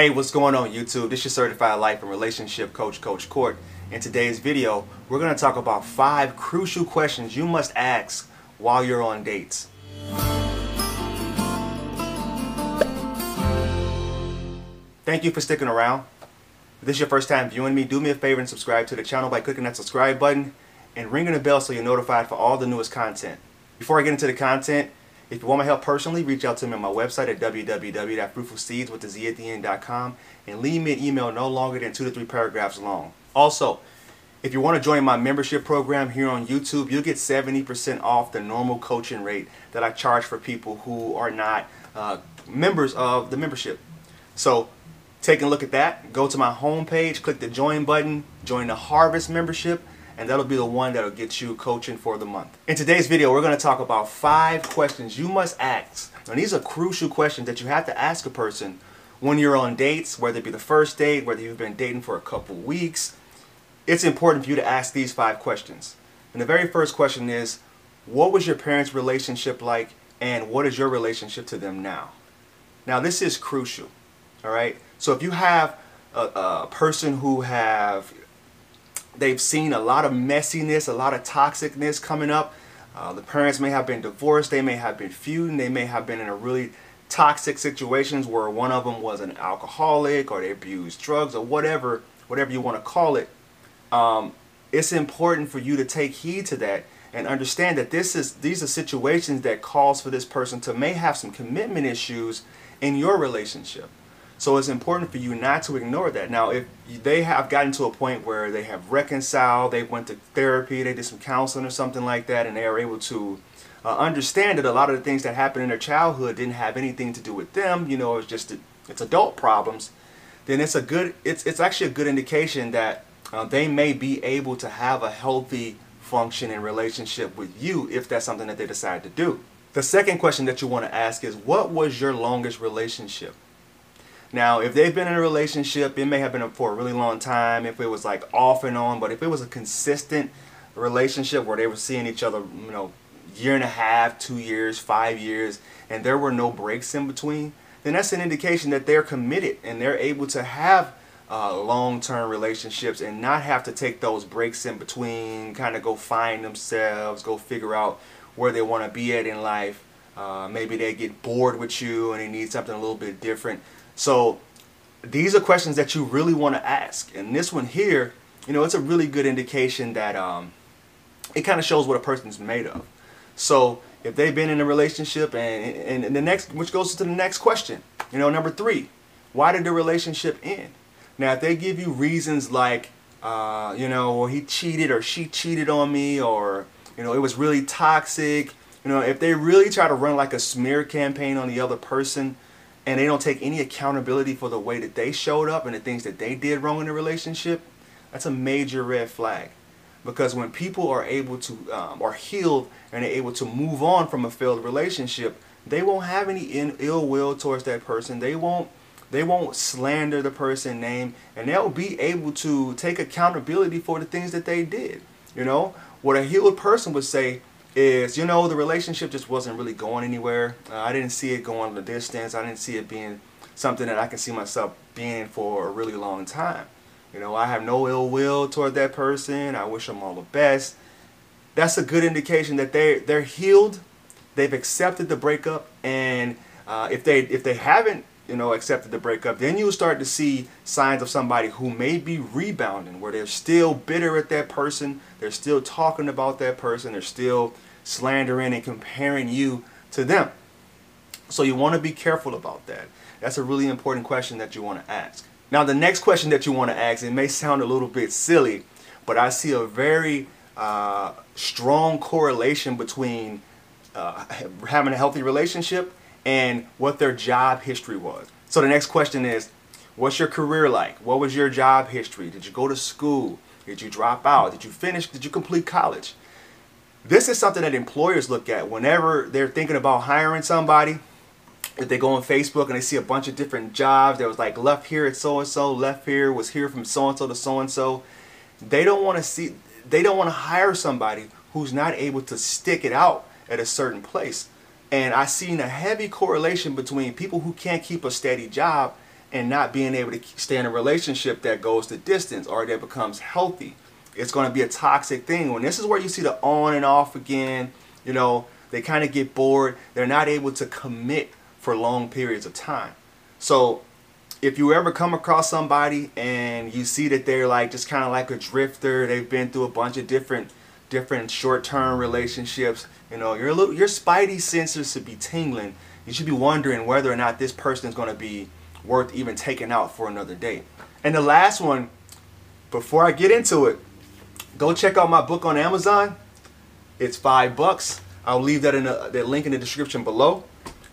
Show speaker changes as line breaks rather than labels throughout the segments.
Hey, what's going on YouTube? This is Certified Life and Relationship Coach, Coach Court. In today's video, we're going to talk about five crucial questions you must ask while you're on dates. Thank you for sticking around. If this is your first time viewing me, do me a favor and subscribe to the channel by clicking that subscribe button and ringing the bell so you're notified for all the newest content. Before I get into the content, if you want my help personally, reach out to me on my website at www.fruitfulseeds.com and leave me an email no longer than two to three paragraphs long. Also, if you want to join my membership program here on YouTube, you'll get 70% off the normal coaching rate that I charge for people who are not uh, members of the membership. So, take a look at that, go to my homepage, click the join button, join the Harvest membership, and that'll be the one that'll get you coaching for the month. In today's video, we're going to talk about five questions you must ask. And these are crucial questions that you have to ask a person when you're on dates, whether it be the first date, whether you've been dating for a couple weeks. It's important for you to ask these five questions. And the very first question is, what was your parents' relationship like and what is your relationship to them now? Now this is crucial, all right? So if you have a, a person who have They've seen a lot of messiness, a lot of toxicness coming up. Uh, the parents may have been divorced, they may have been feuding, they may have been in a really toxic situations where one of them was an alcoholic or they abused drugs or whatever, whatever you want to call it. Um, it's important for you to take heed to that and understand that this is these are situations that calls for this person to may have some commitment issues in your relationship. So it's important for you not to ignore that. Now, if they have gotten to a point where they have reconciled, they went to therapy, they did some counseling or something like that, and they are able to uh, understand that a lot of the things that happened in their childhood didn't have anything to do with them, you know, it's just it's adult problems, then it's a good, it's, it's actually a good indication that uh, they may be able to have a healthy function and relationship with you if that's something that they decide to do. The second question that you want to ask is, what was your longest relationship? Now, if they've been in a relationship, it may have been for a really long time, if it was like off and on, but if it was a consistent relationship where they were seeing each other, you know, year and a half, two years, five years, and there were no breaks in between, then that's an indication that they're committed and they're able to have uh, long-term relationships and not have to take those breaks in between, kind of go find themselves, go figure out where they want to be at in life. Uh, maybe they get bored with you and they need something a little bit different. So these are questions that you really want to ask. And this one here, you know, it's a really good indication that um, it kind of shows what a person's made of. So if they've been in a relationship and, and the next, which goes to the next question, you know, number three, why did the relationship end? Now, if they give you reasons like, uh, you know, well, he cheated or she cheated on me or, you know, it was really toxic, you know, if they really try to run like a smear campaign on the other person, and they don't take any accountability for the way that they showed up and the things that they did wrong in the relationship, that's a major red flag. Because when people are able to, um, are healed and they're able to move on from a failed relationship, they won't have any ill will towards that person. They won't, they won't slander the person name and they'll be able to take accountability for the things that they did. You know, what a healed person would say, is you know the relationship just wasn't really going anywhere. Uh, I didn't see it going the distance. I didn't see it being something that I can see myself being for a really long time. You know, I have no ill will toward that person. I wish them all the best. That's a good indication that they they're healed. They've accepted the breakup, and uh, if they if they haven't you know, accepted the breakup, then you'll start to see signs of somebody who may be rebounding, where they're still bitter at that person, they're still talking about that person, they're still slandering and comparing you to them. So you want to be careful about that. That's a really important question that you want to ask. Now, the next question that you want to ask, it may sound a little bit silly, but I see a very uh, strong correlation between uh, having a healthy relationship and what their job history was. So the next question is, what's your career like? What was your job history? Did you go to school? Did you drop out? Did you finish? Did you complete college? This is something that employers look at whenever they're thinking about hiring somebody. If they go on Facebook and they see a bunch of different jobs, there was like left here at so and so, left here was here from so and so to so and so. They don't want to see, they don't want to hire somebody who's not able to stick it out at a certain place. And I've seen a heavy correlation between people who can't keep a steady job and not being able to stay in a relationship that goes the distance or that becomes healthy. It's going to be a toxic thing. When this is where you see the on and off again, you know, they kind of get bored. They're not able to commit for long periods of time. So if you ever come across somebody and you see that they're like just kind of like a drifter, they've been through a bunch of different different short-term relationships, you know, your little your spidey sensors should be tingling. You should be wondering whether or not this person is going to be worth even taking out for another date. And the last one, before I get into it, go check out my book on Amazon. It's five bucks. I'll leave that in the, the link in the description below.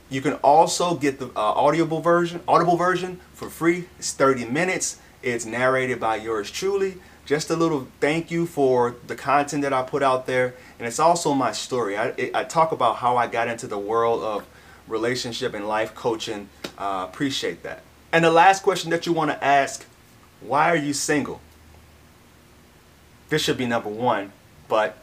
You can also get the uh, audible version, audible version for free. It's 30 minutes. It's narrated by yours truly. Just a little thank you for the content that I put out there, and it's also my story. I, I talk about how I got into the world of relationship and life coaching. Uh, appreciate that. And the last question that you want to ask: Why are you single? This should be number one, but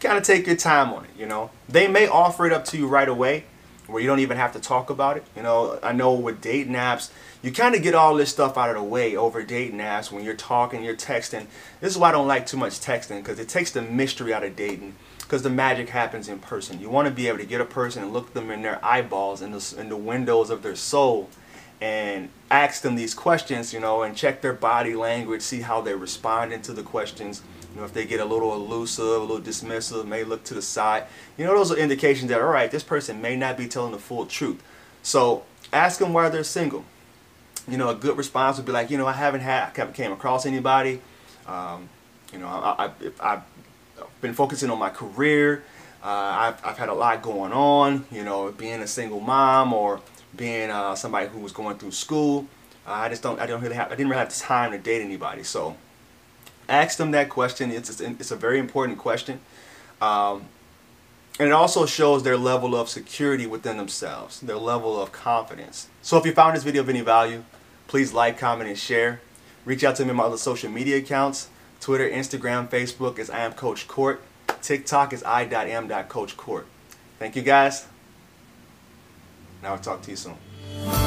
kind of take your time on it. You know, they may offer it up to you right away where you don't even have to talk about it. You know, I know with dating apps, you kind of get all this stuff out of the way over dating apps when you're talking, you're texting. This is why I don't like too much texting because it takes the mystery out of dating because the magic happens in person. You want to be able to get a person and look them in their eyeballs in the, in the windows of their soul and ask them these questions, you know, and check their body language, see how they're responding to the questions you know, if they get a little elusive, a little dismissive, may look to the side. You know, those are indications that, all right, this person may not be telling the full truth. So ask them why they're single. You know, a good response would be like, you know, I haven't had, I haven't came across anybody. Um, you know, I, I've been focusing on my career. Uh, I've, I've had a lot going on, you know, being a single mom or being uh, somebody who was going through school. Uh, I just don't, I don't really have, I didn't really have time to date anybody. So ask them that question. It's, it's a very important question. Um, and it also shows their level of security within themselves, their level of confidence. So if you found this video of any value, please like, comment, and share. Reach out to me on my other social media accounts. Twitter, Instagram, Facebook is I am Coach Court. TikTok is I.am.coachcourt. Thank you guys. Now I'll talk to you soon.